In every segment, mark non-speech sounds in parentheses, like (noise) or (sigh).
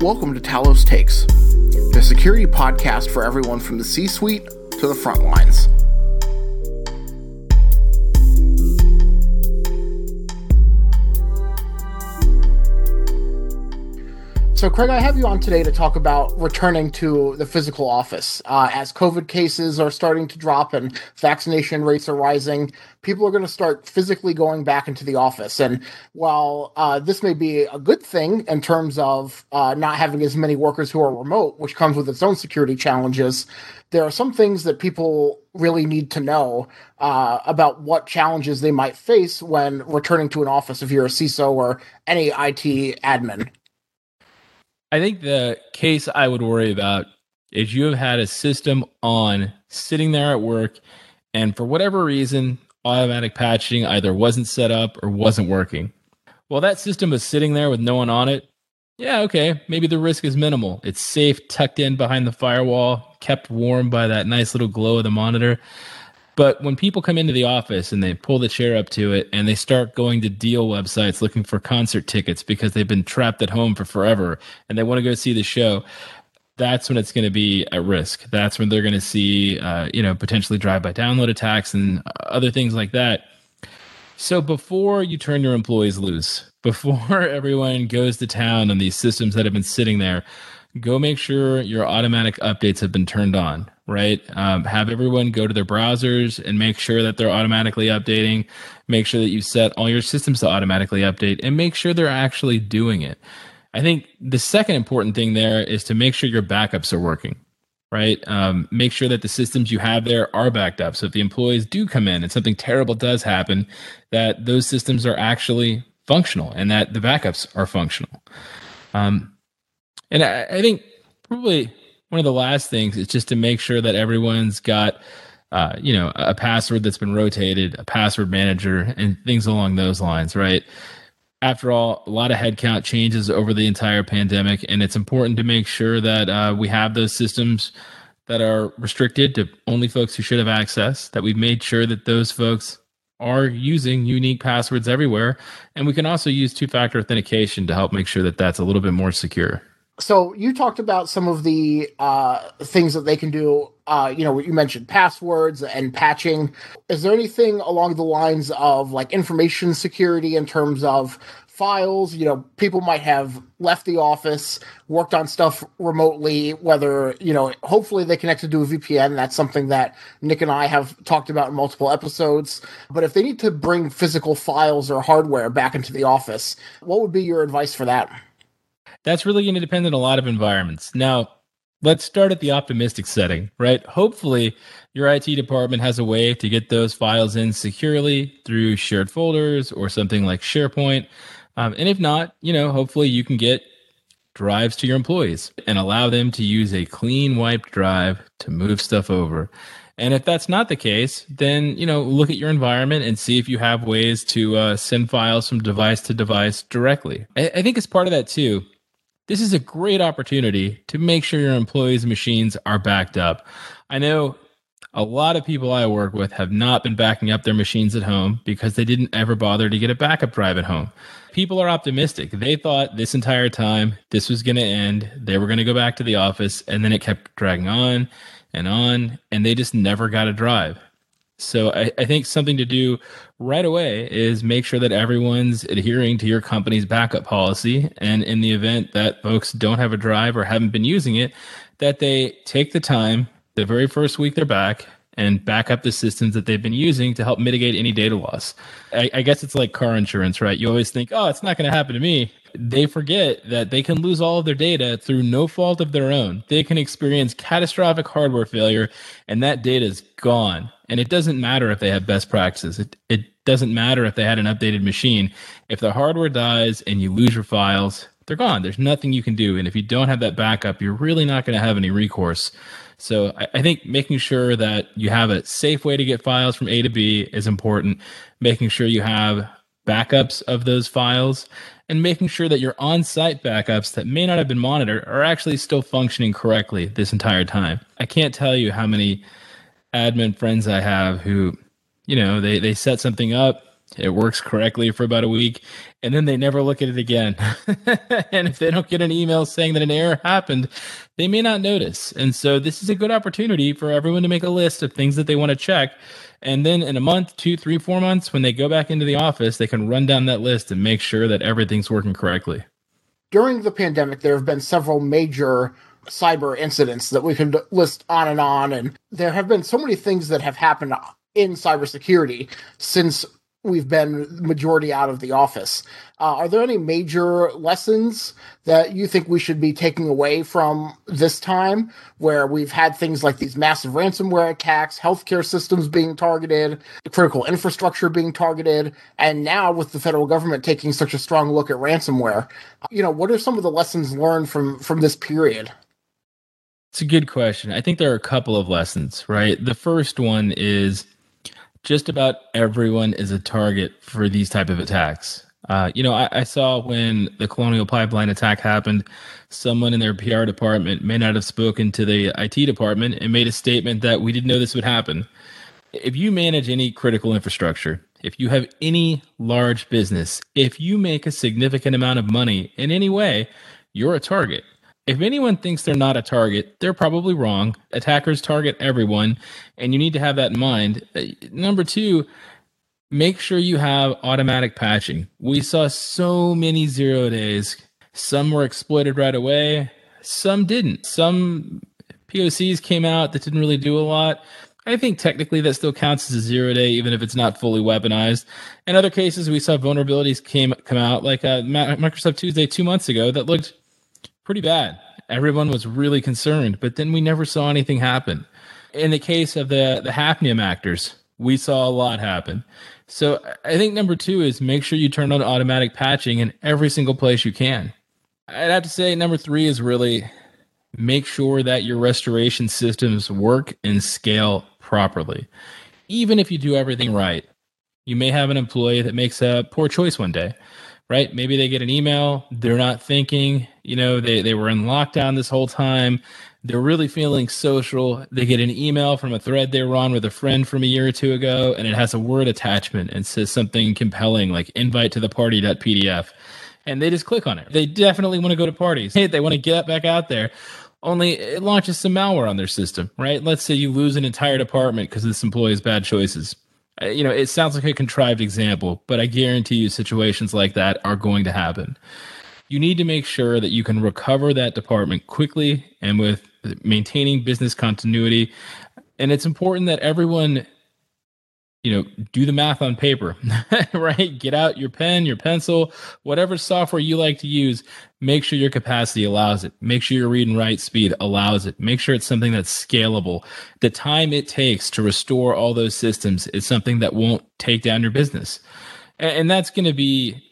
Welcome to Talos Takes, the security podcast for everyone from the C suite to the front lines. So, Craig, I have you on today to talk about returning to the physical office. Uh, as COVID cases are starting to drop and vaccination rates are rising, people are going to start physically going back into the office. And while uh, this may be a good thing in terms of uh, not having as many workers who are remote, which comes with its own security challenges, there are some things that people really need to know uh, about what challenges they might face when returning to an office if you're a CISO or any IT admin. I think the case I would worry about is you have had a system on sitting there at work, and for whatever reason, automatic patching either wasn't set up or wasn't working. Well, that system was sitting there with no one on it. Yeah, okay, maybe the risk is minimal. It's safe, tucked in behind the firewall, kept warm by that nice little glow of the monitor. But when people come into the office and they pull the chair up to it and they start going to deal websites looking for concert tickets because they've been trapped at home for forever and they want to go see the show, that's when it's going to be at risk. That's when they're going to see, uh, you know, potentially drive-by download attacks and other things like that. So before you turn your employees loose, (laughs) before everyone goes to town on these systems that have been sitting there, go make sure your automatic updates have been turned on right? Um, have everyone go to their browsers and make sure that they're automatically updating. Make sure that you set all your systems to automatically update and make sure they're actually doing it. I think the second important thing there is to make sure your backups are working, right? Um, make sure that the systems you have there are backed up. So if the employees do come in and something terrible does happen, that those systems are actually functional and that the backups are functional. Um, and I, I think probably one of the last things is just to make sure that everyone's got uh, you know a password that's been rotated a password manager and things along those lines right? After all a lot of headcount changes over the entire pandemic and it's important to make sure that uh, we have those systems that are restricted to only folks who should have access that we've made sure that those folks are using unique passwords everywhere and we can also use two-factor authentication to help make sure that that's a little bit more secure so you talked about some of the uh, things that they can do. Uh, you know, you mentioned passwords and patching. Is there anything along the lines of like information security in terms of files? You know, people might have left the office, worked on stuff remotely. Whether you know, hopefully they connected to a VPN. That's something that Nick and I have talked about in multiple episodes. But if they need to bring physical files or hardware back into the office, what would be your advice for that? That's really going to depend on a lot of environments. Now, let's start at the optimistic setting, right? Hopefully, your IT department has a way to get those files in securely through shared folders or something like SharePoint. Um, and if not, you know, hopefully you can get drives to your employees and allow them to use a clean wiped drive to move stuff over. And if that's not the case, then you know look at your environment and see if you have ways to uh, send files from device to device directly. I, I think as part of that too, this is a great opportunity to make sure your employees' machines are backed up. I know a lot of people I work with have not been backing up their machines at home because they didn't ever bother to get a backup drive at home. People are optimistic. They thought this entire time this was going to end. They were going to go back to the office, and then it kept dragging on and on, and they just never got a drive. So I, I, think something to do right away is make sure that everyone's adhering to your company's backup policy. And in the event that folks don't have a drive or haven't been using it, that they take the time the very first week they're back and back up the systems that they've been using to help mitigate any data loss. I, I guess it's like car insurance, right? You always think, oh, it's not going to happen to me. They forget that they can lose all of their data through no fault of their own. They can experience catastrophic hardware failure, and that data is gone. And it doesn't matter if they have best practices. It, it doesn't matter if they had an updated machine. If the hardware dies and you lose your files, they're gone. There's nothing you can do. And if you don't have that backup, you're really not going to have any recourse. So I, I, think making sure that you have a safe way to get files from A to B is important. Making sure you have backups of those files and making sure that your on-site backups that may not have been monitored are actually still functioning correctly this entire time. I can't tell you how many admin friends I have who, you know, they, they set something up, It works correctly for about a week, and then they never look at it again. (laughs) and if they don't get an email saying that an error happened, they may not notice. And so this is a good opportunity for everyone to make a list of things that they want to check. And then in a month, two, three, four months, when they go back into the office, they can run down that list and make sure that everything's working correctly. During the pandemic, there have been several major cyber incidents that we can list on and on. And there have been so many things that have happened in cybersecurity since we've been majority out of the office. Uh, are there any major lessons that you think we should be taking away from this time where we've had things like these massive ransomware attacks, healthcare systems being targeted, critical infrastructure being targeted, and now with the federal government taking such a strong look at ransomware, you know, what are some of the lessons learned from from this period? It's a good question. I think there are a couple of lessons, right? The first one is just about everyone is a target for these type of attacks. Uh, you know, I, I, saw when the Colonial Pipeline attack happened, someone in their PR department may not have spoken to the IT department and made a statement that we didn't know this would happen. If you manage any critical infrastructure, if you have any large business, if you make a significant amount of money in any way, you're a target. If anyone thinks they're not a target, they're probably wrong. Attackers target everyone, and you need to have that in mind. Uh, number two, make sure you have automatic patching. We saw so many zero days. Some were exploited right away, some didn't. Some POCs came out that didn't really do a lot. I think technically that still counts as a zero day, even if it's not fully weaponized. In other cases, we saw vulnerabilities came come out, like uh, Microsoft Tuesday two months ago, that looked pretty bad. Everyone was really concerned, but then we never saw anything happen. In the case of the the hafnium actors, we saw a lot happen. So I think number two is make sure you turn on automatic patching in every single place you can. I'd have to say number three is really make sure that your restoration systems work and scale properly. Even if you do everything right, you may have an employee that makes a poor choice one day right? Maybe they get an email, they're not thinking, you know, they, they were in lockdown this whole time. They're really feeling social. They get an email from a thread they were on with a friend from a year or two ago, and it has a word attachment and says something compelling like invite to the party.pdf. And they just click on it. They definitely want to go to parties. Hey, (laughs) they want to get back out there. Only it launches some malware on their system, right? Let's say you lose an entire department because this employee's bad choices Uh, you know, it sounds like a contrived example, but I guarantee you situations like that are going to happen. You need to make sure that you can recover that department quickly and with maintaining business continuity. And it's important that everyone you know, do the math on paper, (laughs) right? Get out your pen, your pencil, whatever software you like to use. Make sure your capacity allows it. Make sure your read and write speed allows it. Make sure it's something that's scalable. The time it takes to restore all those systems is something that won't take down your business. And, that's going to be,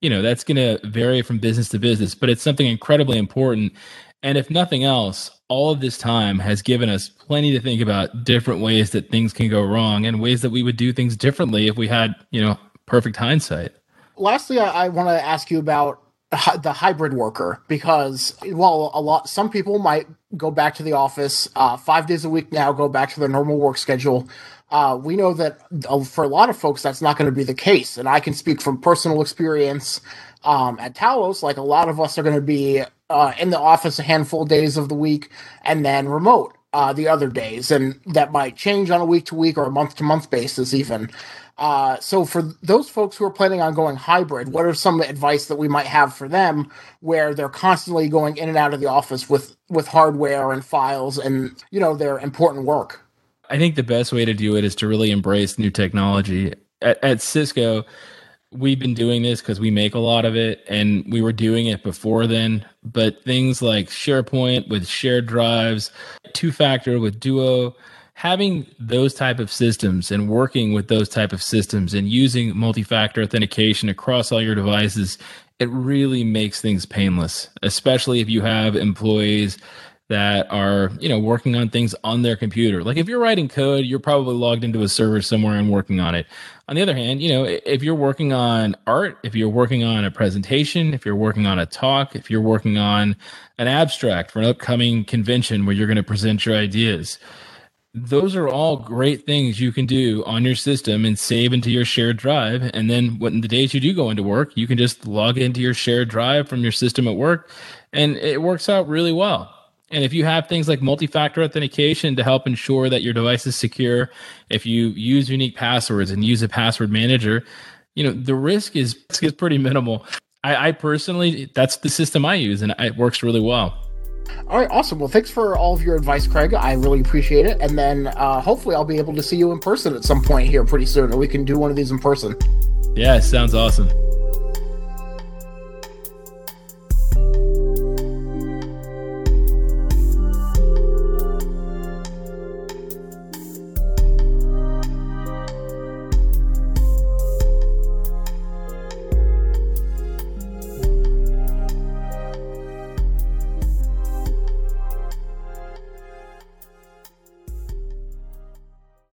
you know, that's going to vary from business to business, but it's something incredibly important. And if nothing else, all of this time has given us plenty to think about different ways that things can go wrong and ways that we would do things differently if we had, you know, perfect hindsight. Lastly, I, I want to ask you about the hybrid worker because while a lot some people might go back to the office uh, five days a week now go back to their normal work schedule. Uh, we know that uh, for a lot of folks that's not going to be the case. And i can speak from personal experience um, at talos like a lot of us are going to be uh, in the office a handful of days of the week and then remote uh, the other days. And that might change on a week to week or a month to month basis, even. Uh, so, for those folks who are planning on going hybrid, what are some advice that we might have for them where they're constantly going in and out of the office with, with hardware and files and, you know, their important work? I think the best way to do it is to really embrace new technology. At, at Cisco, we've been doing this because we make a lot of it and we were doing it before then. But things like sharepoint with shared drives two factor with duo having those type of systems and working with those type of systems and using multi-factor authentication across all your devices it really makes things painless especially if you have employees that are you know working on things on their computer like if you're writing code you're probably logged into a server somewhere and working on it on the other hand you know if you're working on art if you're working on a presentation if you're working on a talk if you're working on an abstract for an upcoming convention where you're going to present your ideas those are all great things you can do on your system and save into your shared drive. And then when the days you do go into work, you can just log into your shared drive from your system at work and it works out really well. And if you have things like multi-factor authentication to help ensure that your device is secure, if you use unique passwords and use a password manager, you know, the risk is, is pretty minimal. I, I personally, that's the system I use and it works really well. All right, awesome. Well, thanks for all of your advice, Craig. I really appreciate it. And then uh, hopefully I'll be able to see you in person at some point here pretty soon, and we can do one of these in person. Yeah, sounds awesome.